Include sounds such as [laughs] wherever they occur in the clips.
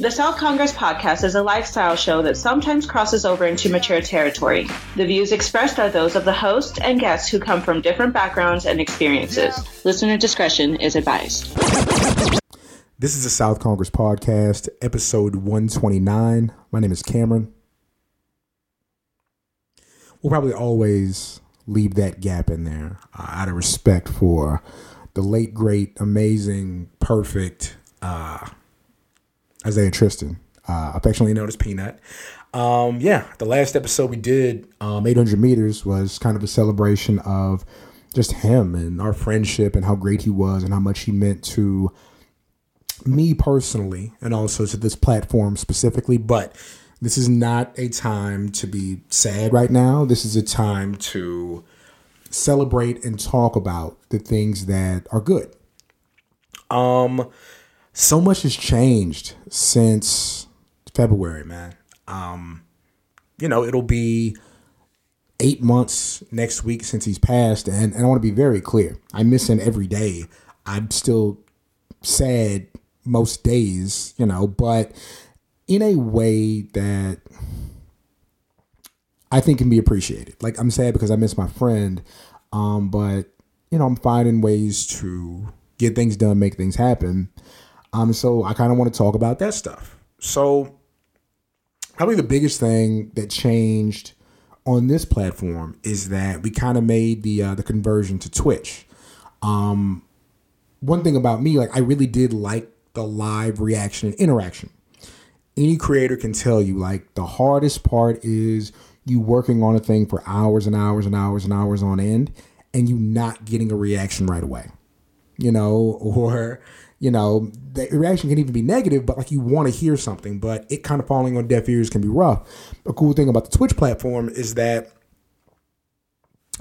The South Congress podcast is a lifestyle show that sometimes crosses over into mature territory. The views expressed are those of the host and guests who come from different backgrounds and experiences. Listener discretion is advised. This is the South Congress podcast, episode 129. My name is Cameron. We'll probably always leave that gap in there uh, out of respect for the late, great, amazing, perfect uh, Isaiah Tristan, uh, affectionately known as Peanut. Um, yeah, the last episode we did, um, 800 meters, was kind of a celebration of just him and our friendship and how great he was and how much he meant to me personally and also to this platform specifically. But this is not a time to be sad right now. This is a time to celebrate and talk about the things that are good. Um, so much has changed since February, man. Um, you know, it'll be eight months next week since he's passed, and, and I want to be very clear. I miss him every day. I'm still sad most days, you know, but in a way that I think can be appreciated. Like I'm sad because I miss my friend, um, but you know, I'm finding ways to get things done, make things happen. Um, so I kind of want to talk about that stuff. So probably the biggest thing that changed on this platform is that we kind of made the uh, the conversion to Twitch. Um, one thing about me, like I really did like the live reaction and interaction. Any creator can tell you, like the hardest part is you working on a thing for hours and hours and hours and hours on end, and you not getting a reaction right away. You know, [laughs] or you know, the reaction can even be negative, but like you want to hear something, but it kind of falling on deaf ears can be rough. A cool thing about the Twitch platform is that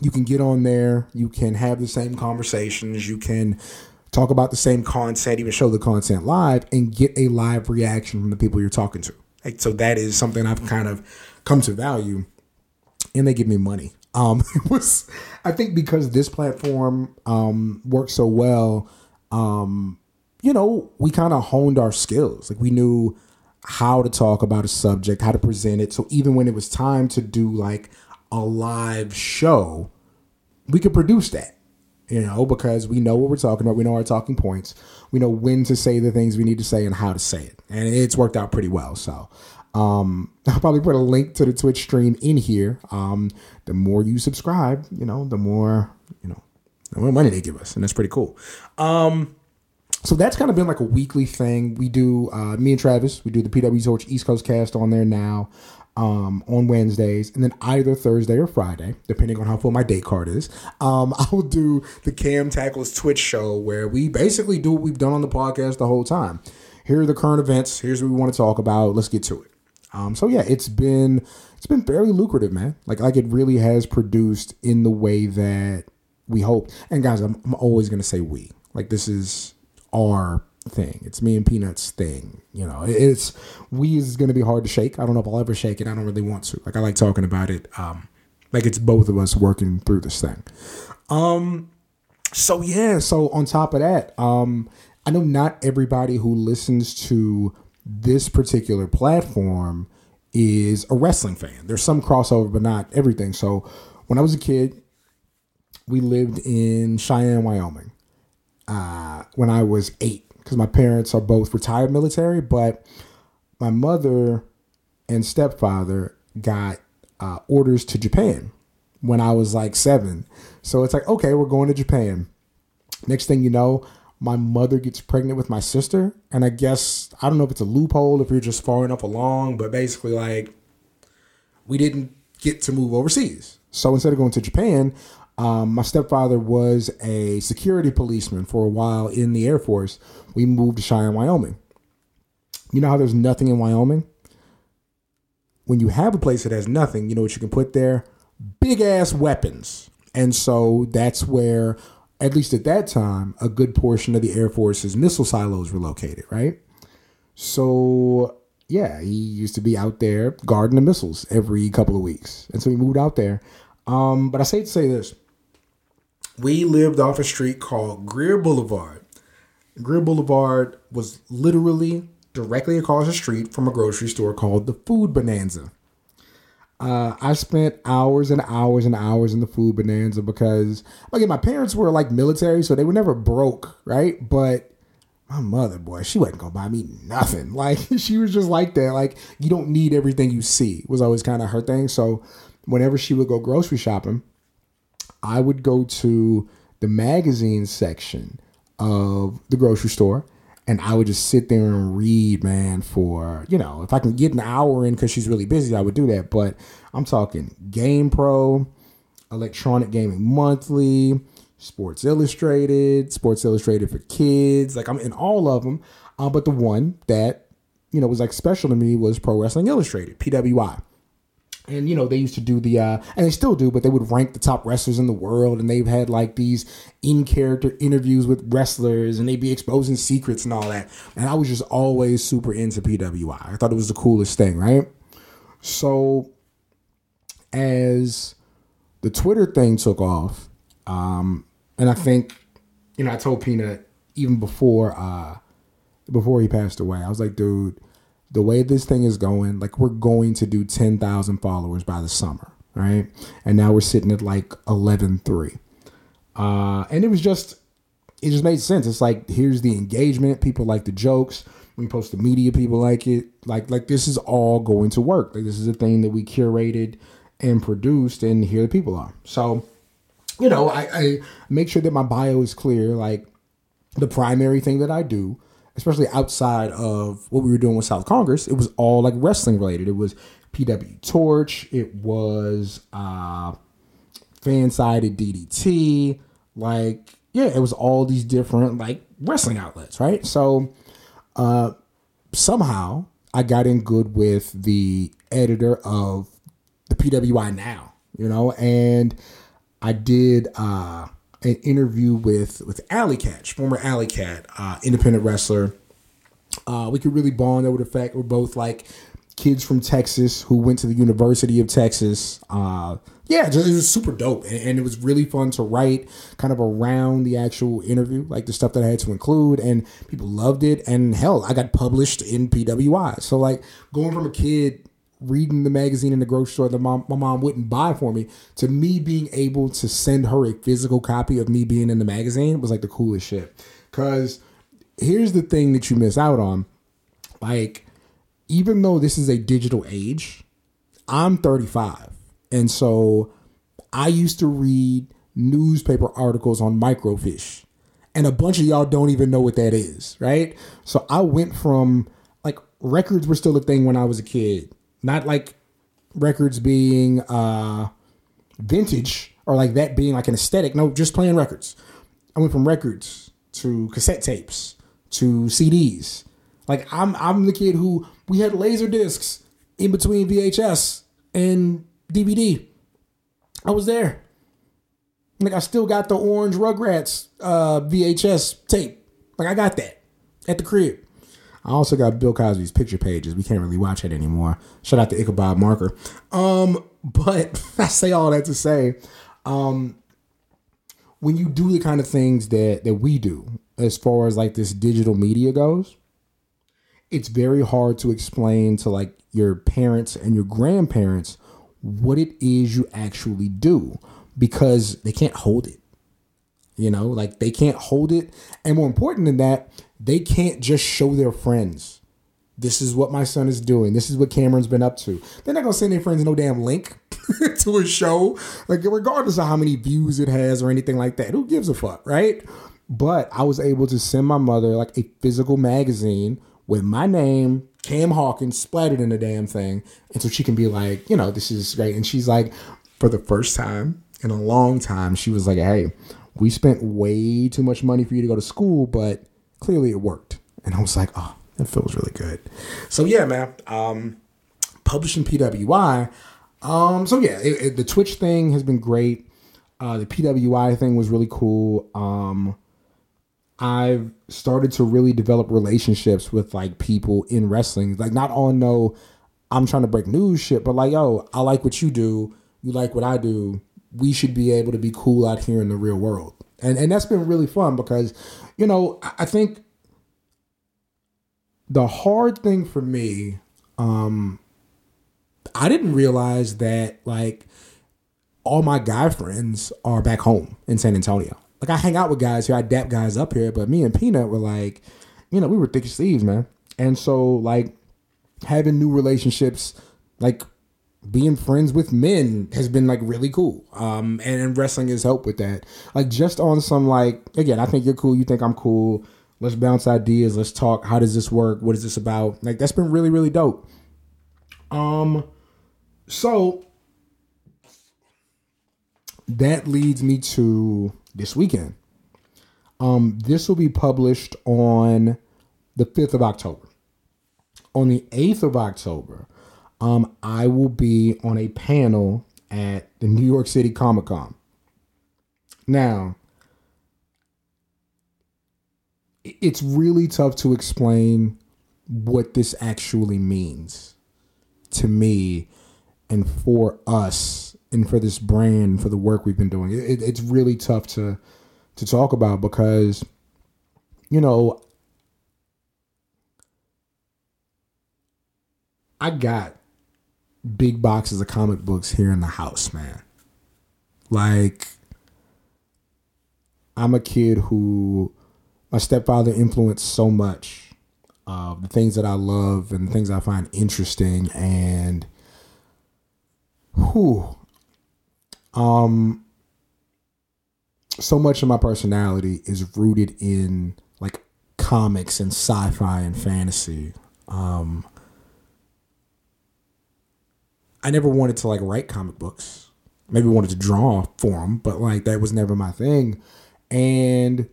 you can get on there, you can have the same conversations, you can talk about the same content, even show the content live, and get a live reaction from the people you're talking to. Like, so that is something I've kind of come to value, and they give me money. Um, [laughs] it was, I think, because this platform um, works so well. Um, you know, we kind of honed our skills. Like we knew how to talk about a subject, how to present it. So even when it was time to do like a live show, we could produce that. You know, because we know what we're talking about. We know our talking points. We know when to say the things we need to say and how to say it. And it's worked out pretty well. So um, [laughs] I'll probably put a link to the Twitch stream in here. Um, the more you subscribe, you know, the more, you know, the more money they give us. And that's pretty cool. Um, so that's kind of been like a weekly thing. We do uh, me and Travis. We do the PW Torch East Coast Cast on there now um, on Wednesdays, and then either Thursday or Friday, depending on how full my date card is. Um, [laughs] I will do the Cam Tackles Twitch show where we basically do what we've done on the podcast the whole time. Here are the current events. Here's what we want to talk about. Let's get to it. Um, so yeah, it's been it's been fairly lucrative, man. Like like it really has produced in the way that we hope. And guys, I'm, I'm always gonna say we. Like this is our thing. It's me and Peanuts thing. You know, it's we is going to be hard to shake. I don't know if I'll ever shake it. I don't really want to. Like I like talking about it. Um, like it's both of us working through this thing. Um, so yeah. So on top of that, um, I know not everybody who listens to this particular platform is a wrestling fan. There's some crossover, but not everything. So when I was a kid, we lived in Cheyenne, Wyoming uh, when I was eight because my parents are both retired military, but my mother and stepfather got uh, orders to Japan when I was like seven. So it's like, okay, we're going to Japan. Next thing you know, my mother gets pregnant with my sister. And I guess, I don't know if it's a loophole, if you're just far enough along, but basically, like, we didn't get to move overseas. So instead of going to Japan, um, my stepfather was a security policeman for a while in the Air Force. We moved to Cheyenne, Wyoming. You know how there's nothing in Wyoming? When you have a place that has nothing, you know what you can put there? Big ass weapons. And so that's where, at least at that time, a good portion of the Air Force's missile silos were located, right? So yeah, he used to be out there guarding the missiles every couple of weeks. And so he moved out there. Um, but I say to say this we lived off a street called Greer Boulevard. Greer Boulevard was literally directly across the street from a grocery store called the Food Bonanza. Uh, I spent hours and hours and hours in the Food Bonanza because, again, my parents were like military, so they were never broke, right? But my mother, boy, she wasn't gonna buy me nothing. [laughs] Like she was just like that. Like you don't need everything you see was always kind of her thing. So whenever she would go grocery shopping, I would go to the magazine section of the grocery store and I would just sit there and read, man, for, you know, if I can get an hour in because she's really busy, I would do that. But I'm talking Game Pro, Electronic Gaming Monthly, Sports Illustrated, Sports Illustrated for Kids. Like I'm in all of them. Uh, but the one that, you know, was like special to me was Pro Wrestling Illustrated, PWI and you know they used to do the uh and they still do but they would rank the top wrestlers in the world and they've had like these in character interviews with wrestlers and they'd be exposing secrets and all that. And i was just always super into pwi i thought it was the coolest thing right? So as the twitter thing took off um and i think you know i told peanut even before uh before he passed away i was like dude the way this thing is going, like we're going to do 10,000 followers by the summer, right? And now we're sitting at like 11.3. Uh, and it was just, it just made sense. It's like, here's the engagement. People like the jokes. You post the media, people like it. Like, like this is all going to work. Like this is a thing that we curated and produced and here the people are. So, you know, I, I make sure that my bio is clear. Like the primary thing that I do especially outside of what we were doing with South Congress, it was all like wrestling related. It was PW Torch, it was uh Fansided DDT, like yeah, it was all these different like wrestling outlets, right? So uh somehow I got in good with the editor of the PWI now, you know, and I did uh an interview with with Alley Catch, former Alley Cat, uh, independent wrestler. Uh, we could really bond over the fact we're both like kids from Texas who went to the University of Texas. Uh, yeah, it was super dope, and, and, it was really fun to write kind of around the actual interview, like the stuff that I had to include, and people loved it. And hell, I got published in PWI. So like going from a kid reading the magazine in the grocery store that my mom wouldn't buy for me to me being able to send her a physical copy of me being in the magazine was like the coolest shit. Because here's the thing that you miss out on. Like, even though this is a digital age, I'm 35. And so I used to read newspaper articles on microfiche. And a bunch of y'all don't even know what that is, right? So I went from like records were still a thing when I was a kid not like records being uh vintage or like that being like an aesthetic. No, just playing records. I went from records to cassette tapes to CDs. Like I'm I'm the kid who we had laser discs in between VHS and DVD. I was there. Like I still got the orange Rugrats uh, VHS tape. Like I got that at the crib. I also got Bill Cosby's picture pages. We can't really watch it anymore. Shout out to Ichabod Marker. Um, but [laughs] I say all that to say, um, when you do the kind of things that that we do, as far as like this digital media goes, it's very hard to explain to like your parents and your grandparents what it is you actually do because they can't hold it. You know, like they can't hold it. And more important than that, they can't just show their friends. This is what my son is doing. This is what Cameron's been up to. They're not gonna send their friends no damn link [laughs] to a show, like regardless of how many views it has or anything like that. Who gives a fuck, right? But I was able to send my mother like a physical magazine with my name, Cam Hawkins, splattered in the damn thing, and so she can be like, you know, this is great. And she's like, for the first time in a long time, she was like, hey, we spent way too much money for you to go to school, but clearly it worked. And I was like, oh, that feels really good. So yeah, man. Um, publishing PWI. Um, so yeah, it, it, the Twitch thing has been great. Uh, the PWI thing was really cool. Um, I've started to really develop relationships with like people in wrestling. Like not all know I'm trying to break news shit, but like, yo, I like what you do. You like what I do. We should be able to be cool out here in the real world. And and that's been really fun because you know, I think the hard thing for me, um, I didn't realize that like all my guy friends are back home in San Antonio. Like I hang out with guys here, I dap guys up here, but me and Peanut were like, you know, we were thick as thieves, man. And so like having new relationships, like being friends with men has been like really cool. Um, and, and wrestling has helped with that. Like just on some like again, I think you're cool, you think I'm cool. Let's bounce ideas. Let's talk. How does this work? What is this about? Like that's been really really dope. Um, so that leads me to this weekend. Um, this will be published on the 5th of October. On the 8th of October, um, I will be on a panel at the New York City Comic Con. Now, it's really tough to explain what this actually means to me and for us and for this brand for the work we've been doing. It, it's really tough to to talk about because you know I got big boxes of comic books here in the house, man. Like I'm a kid who my stepfather influenced so much uh, the things that I love and the things I find interesting and who um so much of my personality is rooted in like comics and sci-fi and fantasy um I never wanted to like write comic books maybe wanted to draw for them but like that was never my thing and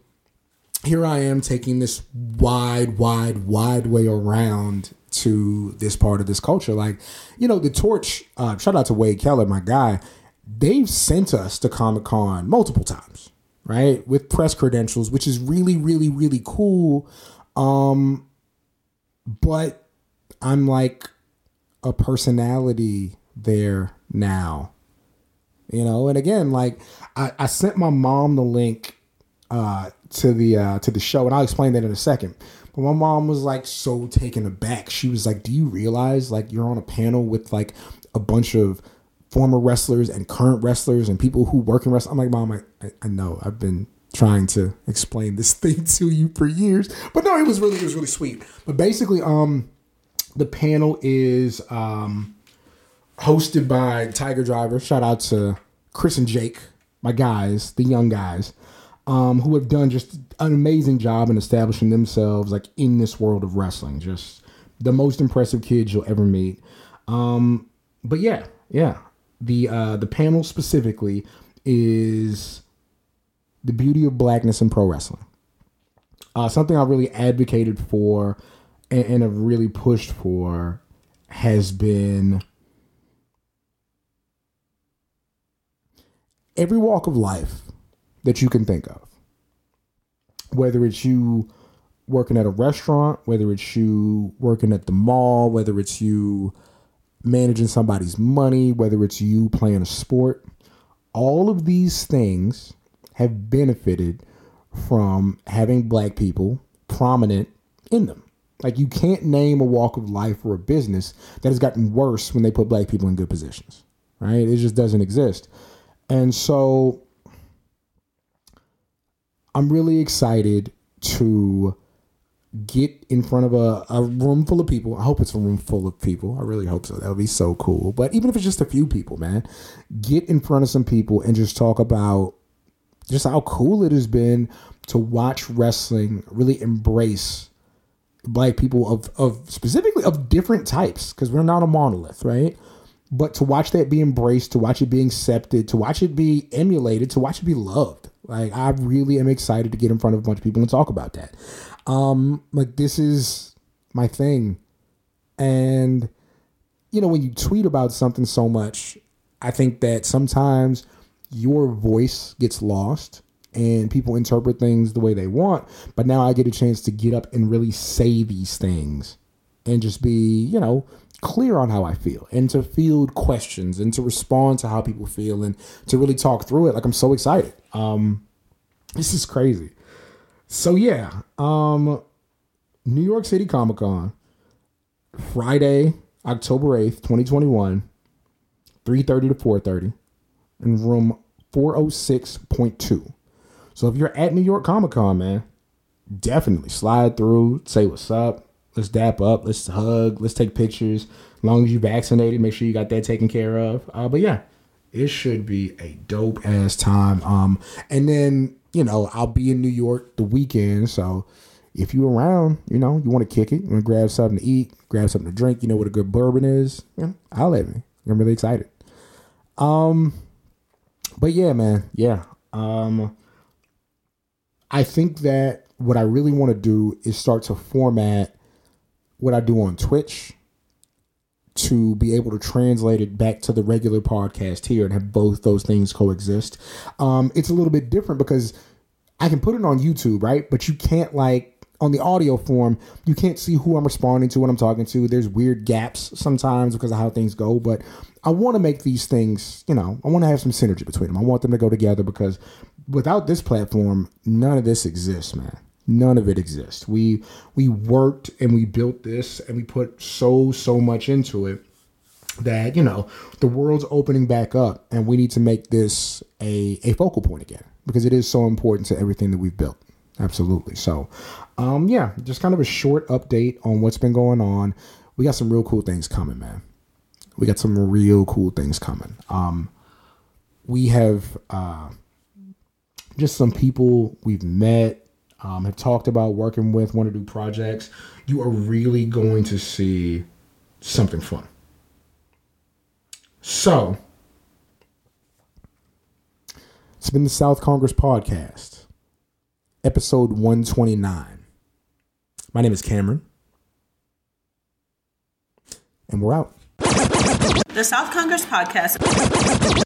here I am taking this wide, wide, wide way around to this part of this culture. Like, you know, the torch, uh, shout out to Wade Keller, my guy, they've sent us to Comic Con multiple times, right? With press credentials, which is really, really, really cool. Um, but I'm like a personality there now. You know, and again, like I, I sent my mom the link uh to the uh to the show and I'll explain that in a second. But my mom was like so taken aback. She was like, "Do you realize like you're on a panel with like a bunch of former wrestlers and current wrestlers and people who work in wrestling?" I'm like, "Mom, I, I know. I've been trying to explain this [laughs] thing to you for years." But no, it was really it was really sweet. But basically, um the panel is um hosted by Tiger Driver. Shout out to Chris and Jake, my guys, the young guys um, who have done just an amazing job in establishing themselves like in this world of wrestling. Just the most impressive kids you'll ever meet. Um, but yeah, yeah. The uh, the panel specifically is the beauty of blackness in pro wrestling. Uh, something I really advocated for and, and have really pushed for has been every walk of life that you can think of. Whether it's you working at a restaurant, whether it's you working at the mall, whether it's you managing somebody's money, whether it's you playing a sport, all of these things have benefited from having black people prominent in them. Like you can't name a walk of life or a business that has gotten worse when they put black people in good positions. Right? It just doesn't exist. And so I'm really excited to get in front of a, a room full of people. I hope it's a room full of people. I really hope so. That would be so cool. But even if it's just a few people, man, get in front of some people and just talk about just how cool it has been to watch wrestling really embrace black people of, of specifically of different types because we're not a monolith, right? But to watch that be embraced, to watch it be accepted, to watch it be emulated, to watch it be loved. Like I really am excited to get in front of a bunch of people and talk about that. Um, like this is my thing. And you know, when you tweet about something so much, I think that sometimes your voice gets lost and people interpret things the way they want. But now I get a chance to get up and really say these things and just be, you know, clear on how I feel and to field questions and to respond to how people feel and to really talk through it. Like I'm so excited. Um, this is crazy. So yeah, um, New York City Comic Con, Friday, October 8th, 2021, 3.30 to 4.30, in room 406.2. So if you're at New York Comic Con, man, definitely slide through, say what's up, let's dap up, let's hug, let's take pictures. As long as you vaccinated, make sure you got that taken care of. Uh, but yeah, it should be a dope ass time. Um, and then you know I'll be in New York the weekend, so if you around, you know, you want to kick it, you want to grab something to eat, grab something to drink, you know what a good bourbon is, you know, I'll let me. I'm really excited. Um, but yeah, man, yeah. Um, I think that what I really want to do is start to format what I do on Twitch to be able to translate it back to the regular podcast here and have both those things coexist. Um, it's a little bit different because I can put it on YouTube, right? But you can't like on the audio form, you can't see who I'm responding to when I'm talking to. There's weird gaps sometimes because of how things go, but I want to make these things, you know, I want to have some synergy between them. I want them to go together because without this platform, none of this exists, man. None of it exists. We we worked and we built this and we put so so much into it that you know the world's opening back up and we need to make this a a focal point again because it is so important to everything that we've built. Absolutely. So, um, yeah, just kind of a short update on what's been going on. We got some real cool things coming, man. We got some real cool things coming. Um, we have uh, just some people we've met, um, have talked about working with, want to do projects. You are really going to see something fun. So, it's been the South Congress Podcast, episode 129. My name is Cameron, and we're out. The South Congress Podcast.